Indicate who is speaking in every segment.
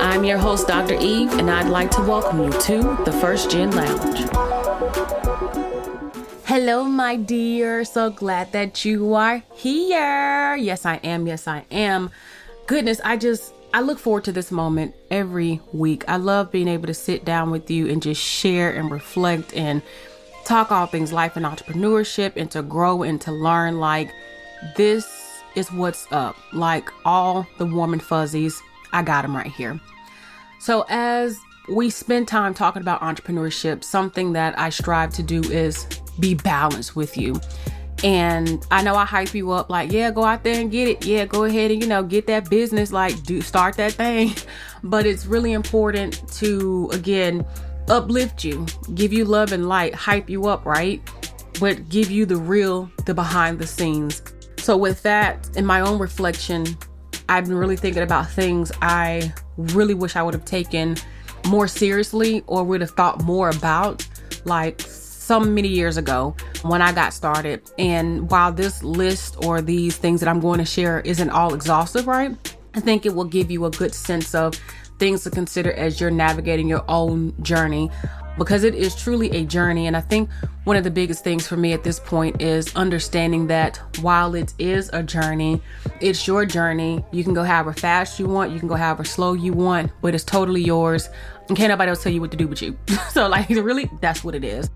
Speaker 1: I'm your host, Dr. Eve, and I'd like to welcome you to the First Gen Lounge. Hello, my dear. So glad that you are here. Yes, I am. Yes, I am. Goodness, I just I look forward to this moment every week. I love being able to sit down with you and just share and reflect and talk all things life and entrepreneurship and to grow and to learn. Like, this is what's up. Like, all the warm and fuzzies, I got them right here. So, as we spend time talking about entrepreneurship, something that I strive to do is be balanced with you. And I know I hype you up like, yeah, go out there and get it. Yeah, go ahead and, you know, get that business, like, do start that thing. But it's really important to, again, uplift you, give you love and light, hype you up, right? But give you the real, the behind the scenes. So, with that, in my own reflection, I've been really thinking about things I really wish I would have taken more seriously or would have thought more about, like some many years ago when I got started. And while this list or these things that I'm going to share isn't all exhaustive, right? I think it will give you a good sense of things to consider as you're navigating your own journey because it is truly a journey. And I think one of the biggest things for me at this point is understanding that while it is a journey, it's your journey. You can go however fast you want, you can go however slow you want, but it's totally yours. And can't nobody else tell you what to do but you. so, like, really, that's what it is.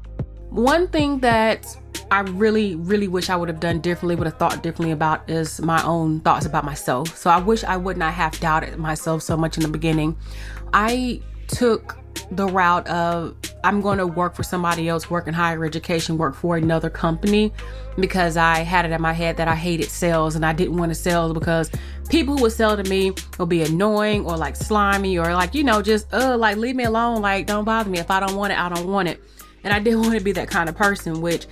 Speaker 1: One thing that I really, really wish I would have done differently, would have thought differently about is my own thoughts about myself. So I wish I would not have doubted myself so much in the beginning. I took the route of I'm going to work for somebody else, work in higher education, work for another company because I had it in my head that I hated sales and I didn't want to sell because people who would sell to me will be annoying or like slimy or like, you know, just, uh, like leave me alone. Like, don't bother me. If I don't want it, I don't want it. And I didn't want to be that kind of person, which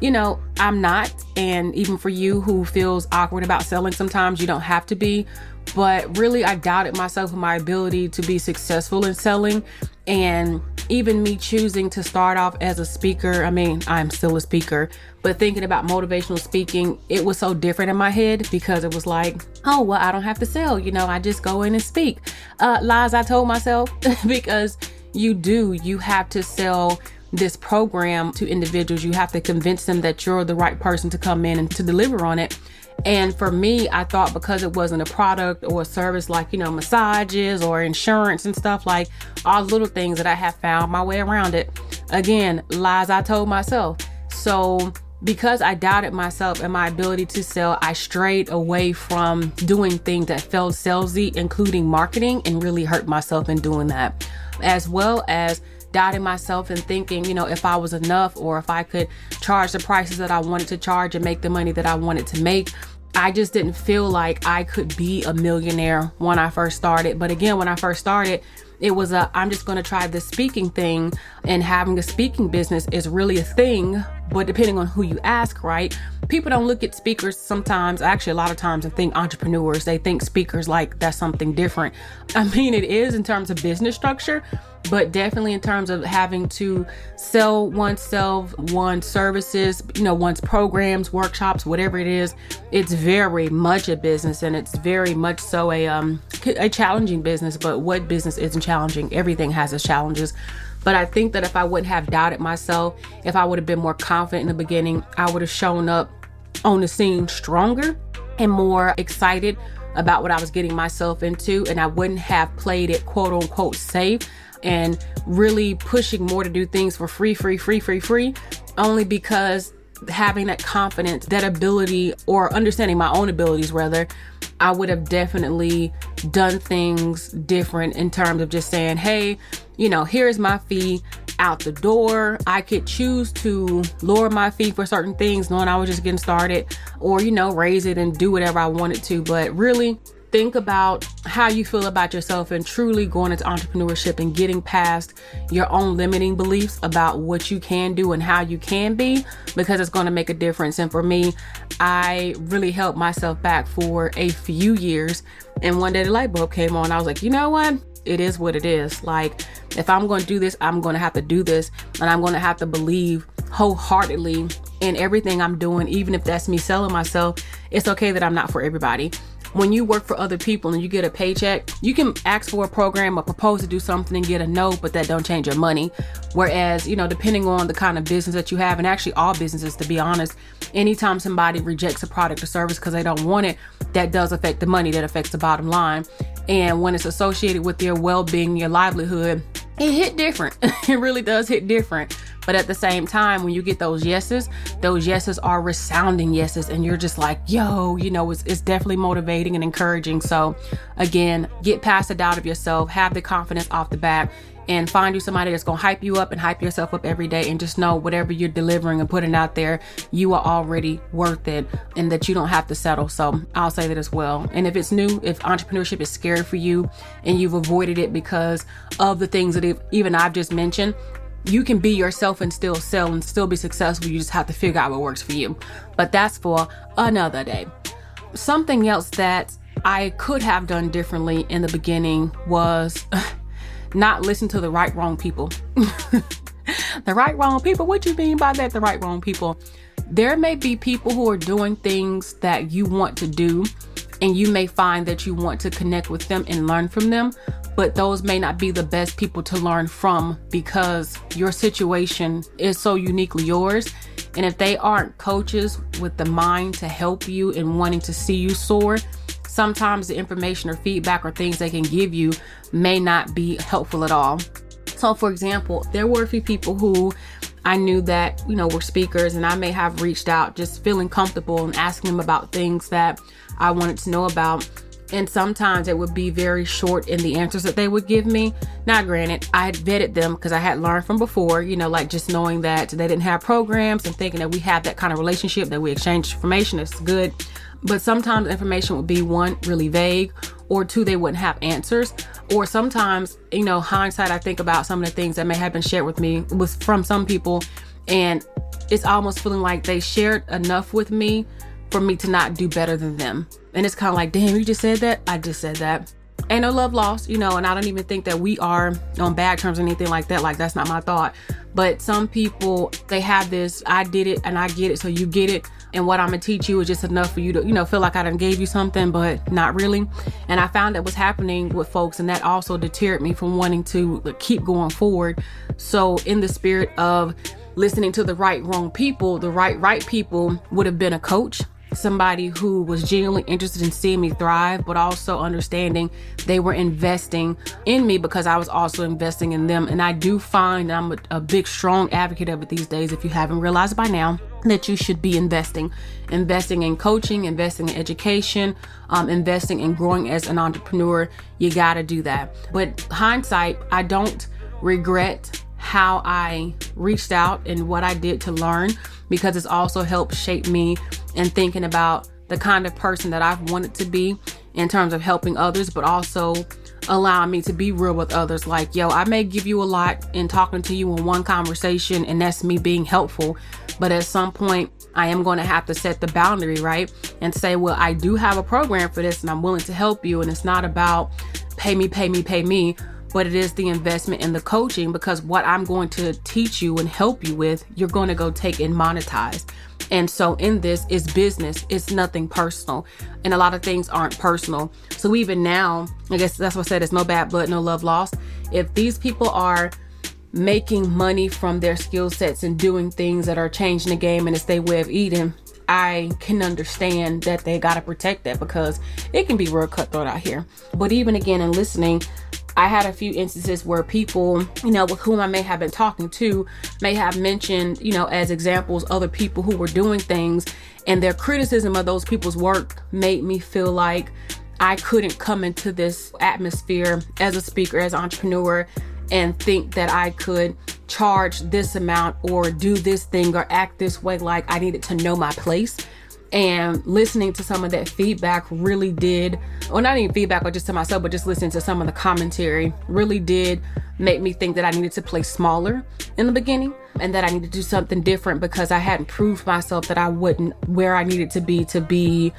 Speaker 1: you know, I'm not. And even for you who feels awkward about selling, sometimes you don't have to be. But really, I doubted myself and my ability to be successful in selling. And even me choosing to start off as a speaker, I mean, I'm still a speaker, but thinking about motivational speaking, it was so different in my head because it was like, oh, well, I don't have to sell. You know, I just go in and speak. Uh, lies I told myself because you do, you have to sell this program to individuals. You have to convince them that you're the right person to come in and to deliver on it. And for me, I thought because it wasn't a product or a service like, you know, massages or insurance and stuff like all little things that I have found my way around it. Again, lies I told myself. So because I doubted myself and my ability to sell, I strayed away from doing things that felt salesy, including marketing, and really hurt myself in doing that. As well as doubting myself and thinking, you know, if I was enough or if I could charge the prices that I wanted to charge and make the money that I wanted to make. I just didn't feel like I could be a millionaire when I first started. But again, when I first started, it was a I'm just going to try this speaking thing and having a speaking business is really a thing, but depending on who you ask, right? People don't look at speakers sometimes, actually a lot of times and think entrepreneurs, they think speakers like that's something different. I mean, it is in terms of business structure, but definitely in terms of having to sell oneself, one's services, you know, one's programs, workshops, whatever it is, it's very much a business and it's very much so a um a challenging business. But what business isn't challenging? Everything has its challenges. But I think that if I wouldn't have doubted myself, if I would have been more confident in the beginning, I would have shown up on the scene stronger and more excited about what I was getting myself into, and I wouldn't have played it quote unquote safe and really pushing more to do things for free, free, free, free, free, only because having that confidence, that ability, or understanding my own abilities rather, I would have definitely done things different in terms of just saying, hey, you know, here's my fee out the door. I could choose to lower my fee for certain things, knowing I was just getting started, or, you know, raise it and do whatever I wanted to. But really, think about how you feel about yourself and truly going into entrepreneurship and getting past your own limiting beliefs about what you can do and how you can be because it's going to make a difference. And for me, I really held myself back for a few years. And one day the light bulb came on. I was like, you know what? It is what it is. Like, if I'm going to do this, I'm going to have to do this. And I'm going to have to believe wholeheartedly in everything I'm doing, even if that's me selling myself. It's okay that I'm not for everybody when you work for other people and you get a paycheck, you can ask for a program or propose to do something and get a no, but that don't change your money. Whereas, you know, depending on the kind of business that you have, and actually all businesses, to be honest, anytime somebody rejects a product or service because they don't want it, that does affect the money, that affects the bottom line. And when it's associated with your well being, your livelihood, it hit different. it really does hit different. But at the same time, when you get those yeses, those yeses are resounding yeses, and you're just like, yo, you know, it's, it's definitely motivating and encouraging. So, again, get past the doubt of yourself, have the confidence off the bat, and find you somebody that's gonna hype you up and hype yourself up every day and just know whatever you're delivering and putting out there, you are already worth it and that you don't have to settle. So I'll say that as well. And if it's new, if entrepreneurship is scary for you and you've avoided it because of the things that even I've just mentioned, you can be yourself and still sell and still be successful. You just have to figure out what works for you. But that's for another day. Something else that I could have done differently in the beginning was not listen to the right wrong people. the right wrong people? What you mean by that? The right wrong people. There may be people who are doing things that you want to do and you may find that you want to connect with them and learn from them, but those may not be the best people to learn from because your situation is so uniquely yours. And if they aren't coaches with the mind to help you and wanting to see you soar, sometimes the information or feedback or things they can give you may not be helpful at all. So, for example, there were a few people who I knew that, you know, were speakers, and I may have reached out just feeling comfortable and asking them about things that I wanted to know about. And sometimes it would be very short in the answers that they would give me. Now, granted, I had vetted them because I had learned from before, you know, like just knowing that they didn't have programs and thinking that we have that kind of relationship, that we exchange information. It's good. But sometimes information would be one, really vague, or two, they wouldn't have answers. Or sometimes, you know, hindsight, I think about some of the things that may have been shared with me was from some people, and it's almost feeling like they shared enough with me for me to not do better than them. And it's kind of like, damn, you just said that? I just said that. Ain't no love lost, you know, and I don't even think that we are on bad terms or anything like that. Like, that's not my thought. But some people, they have this, I did it and I get it, so you get it. And what I'm gonna teach you is just enough for you to, you know, feel like I done gave you something, but not really. And I found that was happening with folks, and that also deterred me from wanting to keep going forward. So, in the spirit of listening to the right, wrong people, the right, right people would have been a coach somebody who was genuinely interested in seeing me thrive, but also understanding they were investing in me because I was also investing in them. And I do find I'm a, a big, strong advocate of it these days. If you haven't realized by now, that you should be investing, investing in coaching, investing in education, um, investing in growing as an entrepreneur. You got to do that. But hindsight, I don't regret how I reached out and what I did to learn because it's also helped shape me and thinking about the kind of person that I've wanted to be in terms of helping others, but also allowing me to be real with others. Like, yo, I may give you a lot in talking to you in one conversation, and that's me being helpful. But at some point, I am going to have to set the boundary, right? And say, well, I do have a program for this and I'm willing to help you. And it's not about pay me, pay me, pay me, but it is the investment in the coaching because what I'm going to teach you and help you with, you're going to go take and monetize. And so in this is business, it's nothing personal. And a lot of things aren't personal. So even now, I guess that's what I said, it's no bad blood, no love lost. If these people are making money from their skill sets and doing things that are changing the game and it's their way of eating, I can understand that they got to protect that because it can be real cutthroat out here. But even again, in listening, I had a few instances where people, you know, with whom I may have been talking to, may have mentioned, you know, as examples, other people who were doing things, and their criticism of those people's work made me feel like I couldn't come into this atmosphere as a speaker, as an entrepreneur, and think that I could charge this amount or do this thing or act this way. Like I needed to know my place. And listening to some of that feedback really did, well, not even feedback, but just to myself, but just listening to some of the commentary really did make me think that I needed to play smaller in the beginning and that I needed to do something different because I hadn't proved myself that I wouldn't where I needed to be to be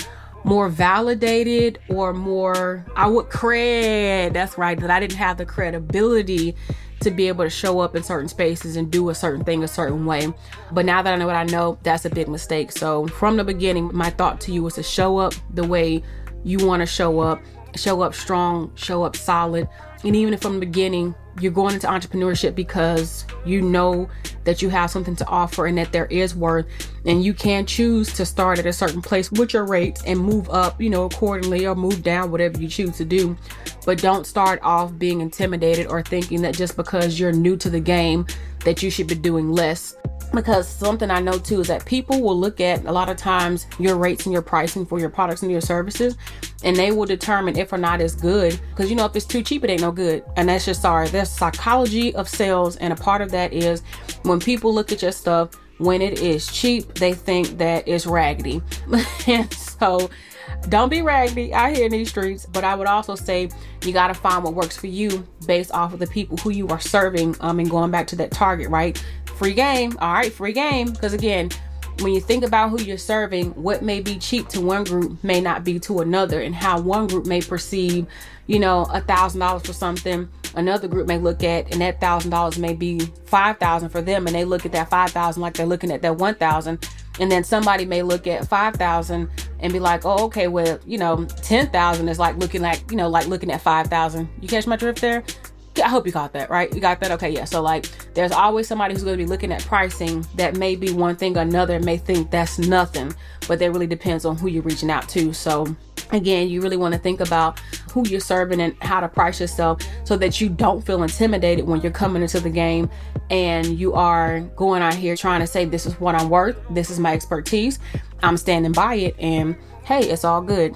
Speaker 1: more validated or more I would cred. That's right, that I didn't have the credibility to be able to show up in certain spaces and do a certain thing a certain way. But now that I know what I know, that's a big mistake. So from the beginning, my thought to you was to show up the way you want to show up, show up strong, show up solid. And even if from the beginning you're going into entrepreneurship because you know that you have something to offer and that there is worth and you can choose to start at a certain place with your rates and move up you know accordingly or move down whatever you choose to do but don't start off being intimidated or thinking that just because you're new to the game that you should be doing less because something I know too is that people will look at a lot of times your rates and your pricing for your products and your services, and they will determine if or not it's good. Because you know, if it's too cheap, it ain't no good. And that's just sorry. There's psychology of sales, and a part of that is when people look at your stuff, when it is cheap, they think that it's raggedy. and so don't be raggedy out here in these streets. But I would also say you got to find what works for you based off of the people who you are serving. Um, and going back to that target, right? Free game. All right, free game. Because again, when you think about who you're serving, what may be cheap to one group may not be to another, and how one group may perceive, you know, a thousand dollars for something, another group may look at, and that thousand dollars may be five thousand for them, and they look at that five thousand like they're looking at that one thousand, and then somebody may look at five thousand and be like, oh, okay, well, you know, ten thousand is like looking like, you know, like looking at five thousand. You catch my drift there? I hope you got that, right? You got that? Okay, yeah. So, like, there's always somebody who's going to be looking at pricing that may be one thing or another, may think that's nothing, but that really depends on who you're reaching out to. So, again, you really want to think about who you're serving and how to price yourself so that you don't feel intimidated when you're coming into the game and you are going out here trying to say, This is what I'm worth, this is my expertise, I'm standing by it, and hey, it's all good.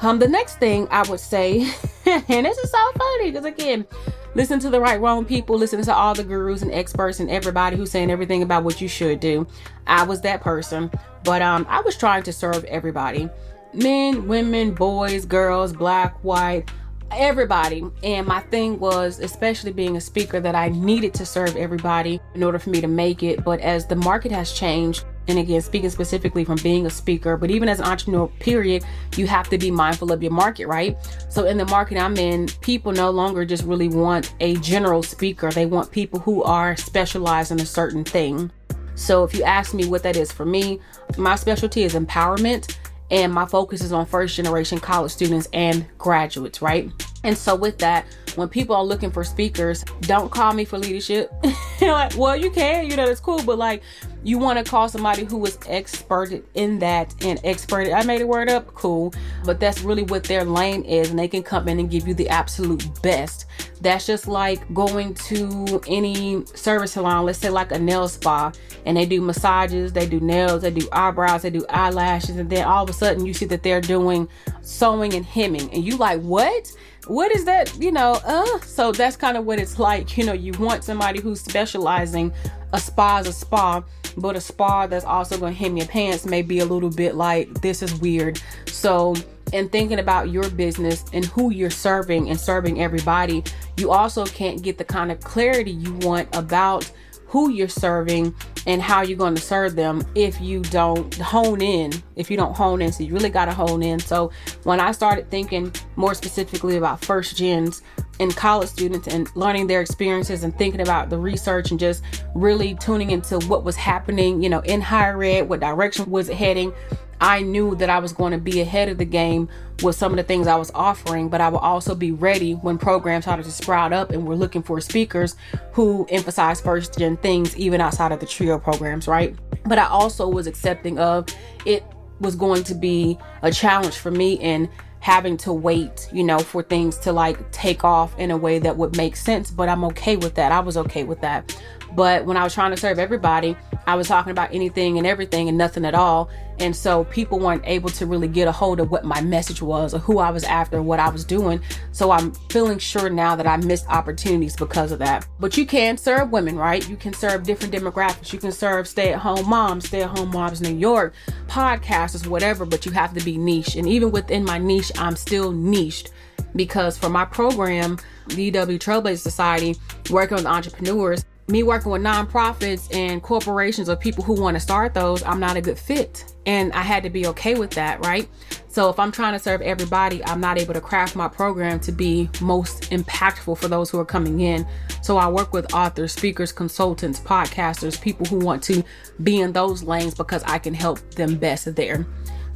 Speaker 1: Um, the next thing I would say, and this is so funny because again, listen to the right wrong people, listen to all the gurus and experts and everybody who's saying everything about what you should do. I was that person, but um, I was trying to serve everybody men, women, boys, girls, black, white, everybody. And my thing was, especially being a speaker, that I needed to serve everybody in order for me to make it. But as the market has changed, and again, speaking specifically from being a speaker, but even as an entrepreneur, period, you have to be mindful of your market, right? So in the market I'm in, people no longer just really want a general speaker. They want people who are specialized in a certain thing. So if you ask me what that is for me, my specialty is empowerment and my focus is on first generation college students and graduates, right? And so with that, when people are looking for speakers, don't call me for leadership. like, well, you can, you know, that's cool, but like you want to call somebody who is expert in that and expert. I made a word up, cool, but that's really what their lane is, and they can come in and give you the absolute best. That's just like going to any service salon, let's say like a nail spa, and they do massages, they do nails, they do eyebrows, they do eyelashes, and then all of a sudden you see that they're doing sewing and hemming, and you like, what? What is that you know uh? So that's kind of what it's like you know you want somebody who's specializing a spa is a spa but a spa that's also going to hem your pants may be a little bit like this is weird. So in thinking about your business and who you're serving and serving everybody you also can't get the kind of clarity you want about who you're serving and how you're going to serve them if you don't hone in if you don't hone in. So you really got to hone in. So when i started thinking more specifically about first gens and college students and learning their experiences and thinking about the research and just really tuning into what was happening you know in higher ed what direction was it heading I knew that I was going to be ahead of the game with some of the things I was offering, but I will also be ready when programs started to sprout up and we're looking for speakers who emphasize first gen things even outside of the TRIO programs, right? But I also was accepting of it was going to be a challenge for me in having to wait, you know, for things to like take off in a way that would make sense, but I'm okay with that. I was okay with that. But when I was trying to serve everybody, I was talking about anything and everything and nothing at all. And so people weren't able to really get a hold of what my message was or who I was after, what I was doing. So I'm feeling sure now that I missed opportunities because of that. But you can serve women, right? You can serve different demographics. You can serve stay at home moms, stay at home moms New York, podcasters, whatever, but you have to be niche. And even within my niche, I'm still niched because for my program, EW Trailblazer Society, working with entrepreneurs, me working with nonprofits and corporations or people who want to start those, I'm not a good fit. And I had to be okay with that, right? So if I'm trying to serve everybody, I'm not able to craft my program to be most impactful for those who are coming in. So I work with authors, speakers, consultants, podcasters, people who want to be in those lanes because I can help them best there.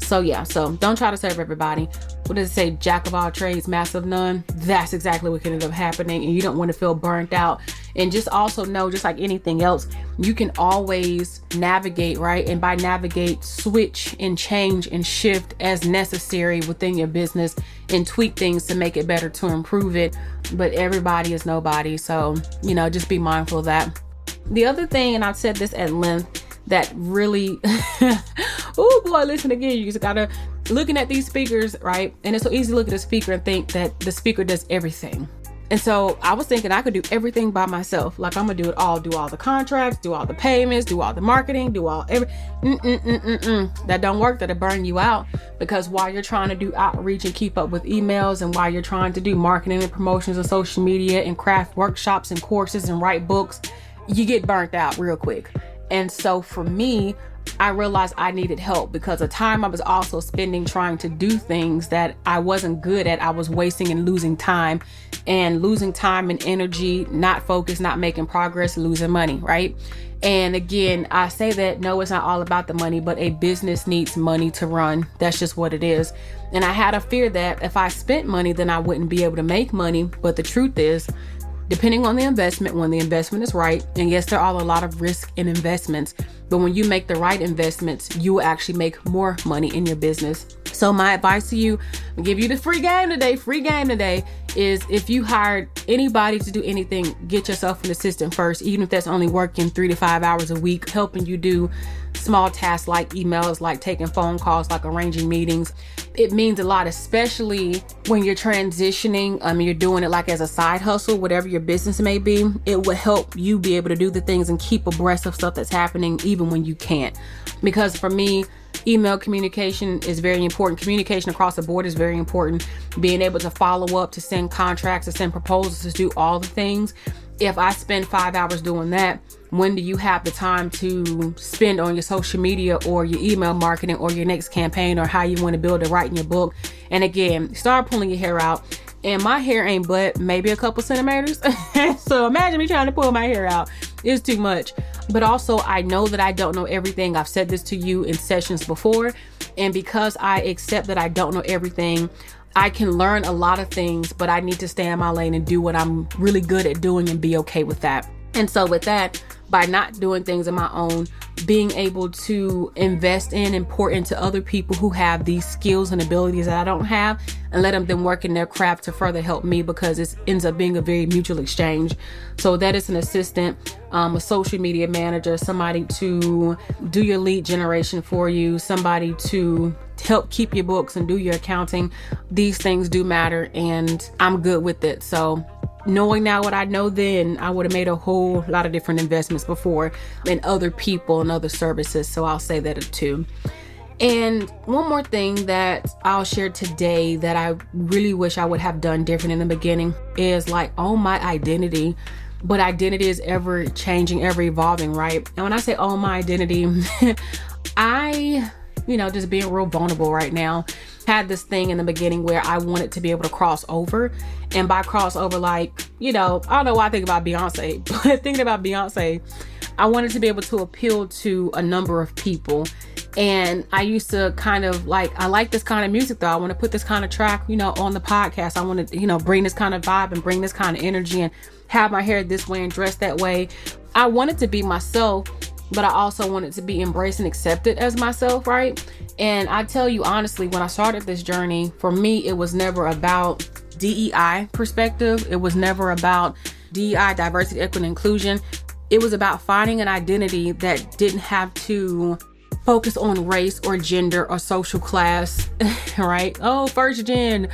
Speaker 1: So yeah, so don't try to serve everybody. What does it say? Jack of all trades, master of none. That's exactly what can end up happening, and you don't want to feel burnt out. And just also know, just like anything else, you can always navigate, right? And by navigate, switch and change and shift as necessary within your business and tweak things to make it better, to improve it. But everybody is nobody. So, you know, just be mindful of that. The other thing, and I've said this at length, that really oh boy listen again you just gotta looking at these speakers right and it's so easy to look at a speaker and think that the speaker does everything and so I was thinking I could do everything by myself. Like I'm gonna do it all, do all the contracts, do all the payments, do all the marketing, do all every. Mm-mm-mm-mm-mm. That don't work. That'll burn you out because while you're trying to do outreach and keep up with emails, and while you're trying to do marketing and promotions and social media and craft workshops and courses and write books, you get burnt out real quick. And so for me, I realized I needed help because the time I was also spending trying to do things that I wasn't good at, I was wasting and losing time and losing time and energy, not focused, not making progress, losing money, right? And again, I say that no, it's not all about the money, but a business needs money to run. That's just what it is. And I had a fear that if I spent money, then I wouldn't be able to make money. But the truth is, depending on the investment, when the investment is right, and yes, there are a lot of risk in investments, but when you make the right investments, you will actually make more money in your business. So, my advice to you, I'll give you the free game today, free game today, is if you hired anybody to do anything, get yourself an assistant first, even if that's only working three to five hours a week, helping you do small tasks like emails, like taking phone calls, like arranging meetings. It means a lot, especially when you're transitioning. Um, you're doing it like as a side hustle, whatever your business may be. It will help you be able to do the things and keep abreast of stuff that's happening, even when you can't. Because for me, email communication is very important. Communication across the board is very important. Being able to follow up, to send contracts, to send proposals, to do all the things. If I spend five hours doing that, when do you have the time to spend on your social media or your email marketing or your next campaign or how you want to build it in your book? And again, start pulling your hair out. And my hair ain't but maybe a couple centimeters. so imagine me trying to pull my hair out. It's too much. But also, I know that I don't know everything. I've said this to you in sessions before. And because I accept that I don't know everything, I can learn a lot of things, but I need to stay in my lane and do what I'm really good at doing and be okay with that. And so, with that, by not doing things on my own, being able to invest in and pour into other people who have these skills and abilities that I don't have and let them then work in their craft to further help me because it ends up being a very mutual exchange. So that is an assistant, um, a social media manager, somebody to do your lead generation for you, somebody to help keep your books and do your accounting. These things do matter and I'm good with it. So knowing now what I know then, I would have made a whole lot of different investments before in other people and other services. So I'll say that too. And one more thing that I'll share today that I really wish I would have done different in the beginning is like, oh, my identity. But identity is ever changing, ever evolving, right? And when I say, oh, my identity, I, you know, just being real vulnerable right now had this thing in the beginning where I wanted to be able to cross over. And by crossover, like, you know, I don't know why I think about Beyonce, but thinking about Beyonce, I wanted to be able to appeal to a number of people. And I used to kind of like, I like this kind of music though. I want to put this kind of track, you know, on the podcast. I want to, you know, bring this kind of vibe and bring this kind of energy and have my hair this way and dress that way. I wanted to be myself, but I also wanted to be embraced and accepted as myself, right? And I tell you honestly, when I started this journey, for me, it was never about DEI perspective. It was never about DEI, diversity, equity, inclusion. it was about finding an identity that didn't have to focus on race or gender or social class, right? Oh, first gen.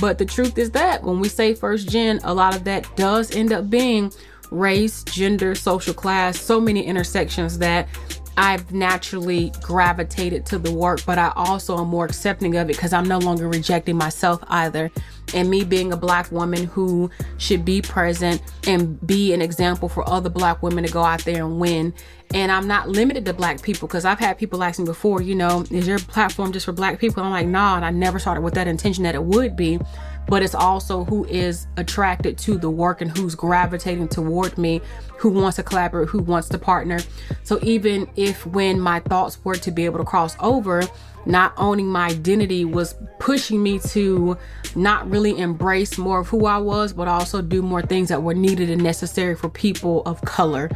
Speaker 1: But the truth is that when we say first gen, a lot of that does end up being race, gender, social class, so many intersections that I've naturally gravitated to the work, but I also am more accepting of it because I'm no longer rejecting myself either. And me being a black woman who should be present and be an example for other black women to go out there and win. And I'm not limited to black people because I've had people ask me before, you know, is your platform just for black people? I'm like, nah, and I never started with that intention that it would be but it's also who is attracted to the work and who's gravitating toward me, who wants to collaborate, who wants to partner. So even if when my thoughts were to be able to cross over, not owning my identity was pushing me to not really embrace more of who I was, but also do more things that were needed and necessary for people of color.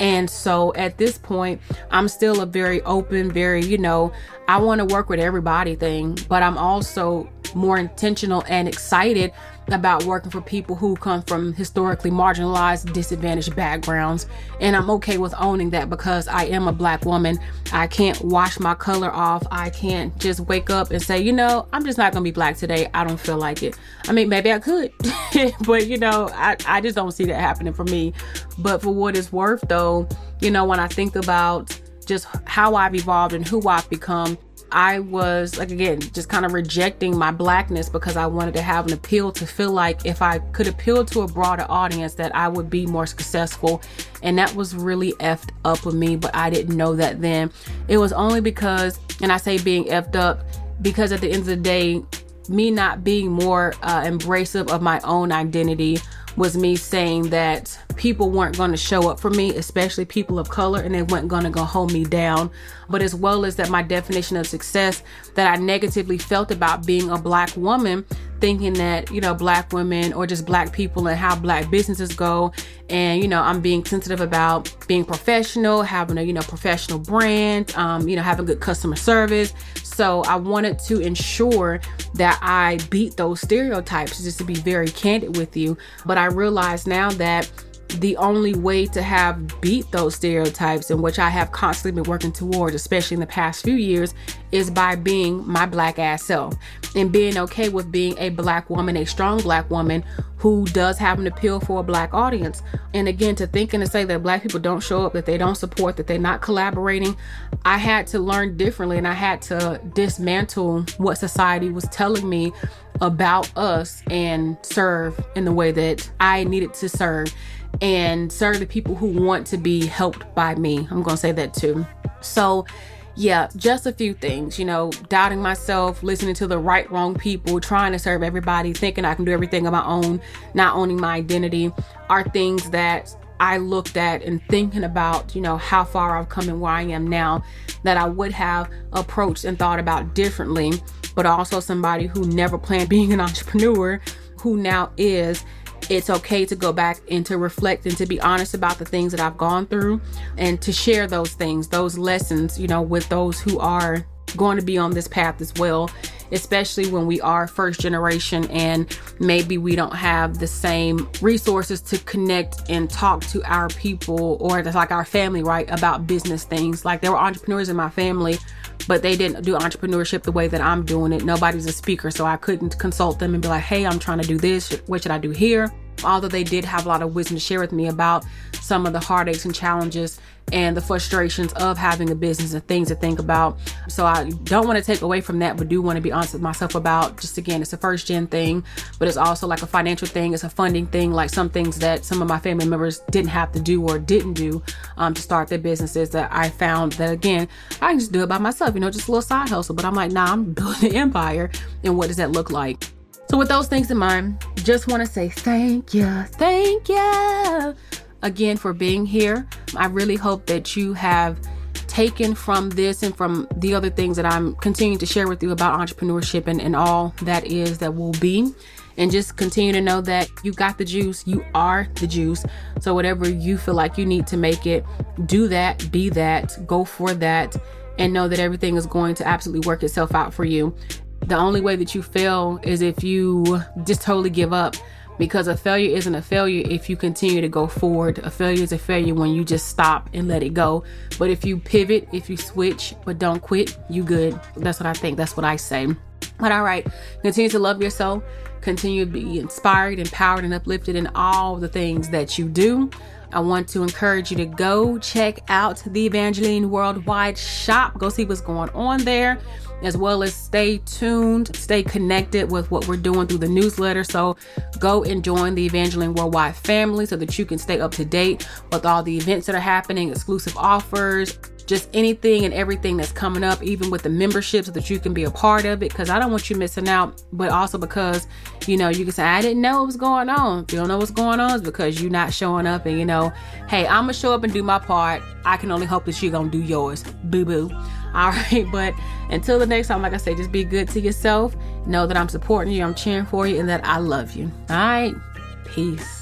Speaker 1: And so at this point, I'm still a very open, very, you know, I want to work with everybody thing, but I'm also more intentional and excited about working for people who come from historically marginalized, disadvantaged backgrounds. And I'm okay with owning that because I am a black woman. I can't wash my color off. I can't just wake up and say, you know, I'm just not going to be black today. I don't feel like it. I mean, maybe I could, but you know, I, I just don't see that happening for me. But for what it's worth, though, you know, when I think about just how I've evolved and who I've become, I was like again just kind of rejecting my blackness because I wanted to have an appeal to feel like if I could appeal to a broader audience that I would be more successful. And that was really effed up with me but I didn't know that then. It was only because and I say being effed up because at the end of the day me not being more uh, embracive of my own identity was me saying that people weren't going to show up for me, especially people of color, and they weren't going to go hold me down. But as well as that, my definition of success that I negatively felt about being a black woman, thinking that, you know, black women or just black people and how black businesses go. And, you know, I'm being sensitive about being professional, having a, you know, professional brand, um, you know, having good customer service. So I wanted to ensure that I beat those stereotypes, just to be very candid with you. But I realize now that the only way to have beat those stereotypes in which I have constantly been working towards, especially in the past few years, is by being my black ass self and being okay with being a black woman, a strong black woman who does have an appeal for a black audience. And again, to think and to say that black people don't show up, that they don't support, that they're not collaborating, I had to learn differently and I had to dismantle what society was telling me about us and serve in the way that I needed to serve and serve the people who want to be helped by me. I'm going to say that too. So, yeah, just a few things, you know, doubting myself, listening to the right, wrong people, trying to serve everybody, thinking I can do everything on my own, not owning my identity are things that I looked at and thinking about, you know, how far I've come and where I am now that I would have approached and thought about differently, but also somebody who never planned being an entrepreneur who now is it's okay to go back and to reflect and to be honest about the things that I've gone through and to share those things, those lessons, you know, with those who are going to be on this path as well, especially when we are first generation and maybe we don't have the same resources to connect and talk to our people or just like our family, right, about business things. Like there were entrepreneurs in my family but they didn't do entrepreneurship the way that I'm doing it. Nobody's a speaker, so I couldn't consult them and be like, hey, I'm trying to do this. What should I do here? Although they did have a lot of wisdom to share with me about some of the heartaches and challenges and the frustrations of having a business and things to think about. So I don't want to take away from that, but do want to be honest with myself about just again, it's a first gen thing, but it's also like a financial thing, it's a funding thing, like some things that some of my family members didn't have to do or didn't do um, to start their businesses that I found that again, I can just do it by myself, you know, just a little side hustle. But I'm like, nah, I'm building an empire. And what does that look like? So, with those things in mind, just want to say thank you, thank you again for being here. I really hope that you have taken from this and from the other things that I'm continuing to share with you about entrepreneurship and, and all that is that will be. And just continue to know that you got the juice, you are the juice. So, whatever you feel like you need to make it, do that, be that, go for that, and know that everything is going to absolutely work itself out for you. The only way that you fail is if you just totally give up because a failure isn't a failure if you continue to go forward. A failure is a failure when you just stop and let it go. But if you pivot, if you switch, but don't quit, you good. That's what I think. That's what I say. But all right, continue to love yourself. Continue to be inspired, empowered, and uplifted in all the things that you do. I want to encourage you to go check out the Evingerlean Worldwide shop. Go see what's going on there as well as stay tuned, stay connected with what we're doing through the newsletter. So go and join the Evingerlean Worldwide family so that you can stay up to date with all the events that are happening, exclusive offers, just anything and everything that's coming up, even with the membership, so that you can be a part of it. Because I don't want you missing out, but also because you know you can say I didn't know what was going on. You don't know what's going on, it's because you're not showing up, and you know, hey, I'm gonna show up and do my part. I can only hope that you're gonna do yours, boo boo. All right, but until the next time, like I say, just be good to yourself. Know that I'm supporting you, I'm cheering for you, and that I love you. All right, peace.